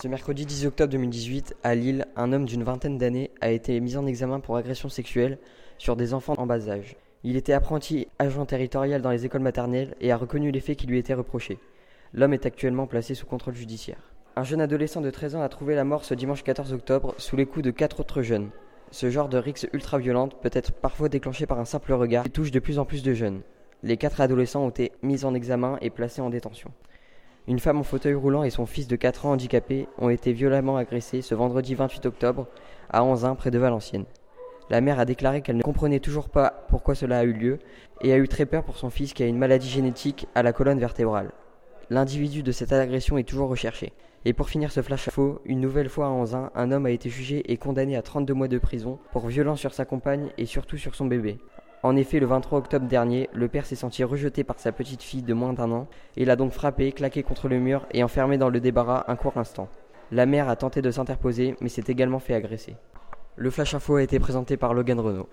Ce mercredi 10 octobre 2018, à Lille, un homme d'une vingtaine d'années a été mis en examen pour agression sexuelle sur des enfants en bas âge. Il était apprenti agent territorial dans les écoles maternelles et a reconnu les faits qui lui étaient reprochés. L'homme est actuellement placé sous contrôle judiciaire. Un jeune adolescent de 13 ans a trouvé la mort ce dimanche 14 octobre sous les coups de quatre autres jeunes. Ce genre de rixe ultra-violente peut être parfois déclenché par un simple regard et touche de plus en plus de jeunes. Les quatre adolescents ont été mis en examen et placés en détention. Une femme en fauteuil roulant et son fils de 4 ans handicapé ont été violemment agressés ce vendredi 28 octobre à Anzin, près de Valenciennes. La mère a déclaré qu'elle ne comprenait toujours pas pourquoi cela a eu lieu et a eu très peur pour son fils qui a une maladie génétique à la colonne vertébrale. L'individu de cette agression est toujours recherché. Et pour finir ce flash faux, une nouvelle fois à Anzin, un homme a été jugé et condamné à 32 mois de prison pour violence sur sa compagne et surtout sur son bébé. En effet, le 23 octobre dernier, le père s'est senti rejeté par sa petite fille de moins d'un an et l'a donc frappé, claqué contre le mur et enfermé dans le débarras un court instant. La mère a tenté de s'interposer mais s'est également fait agresser. Le Flash Info a été présenté par Logan Renault.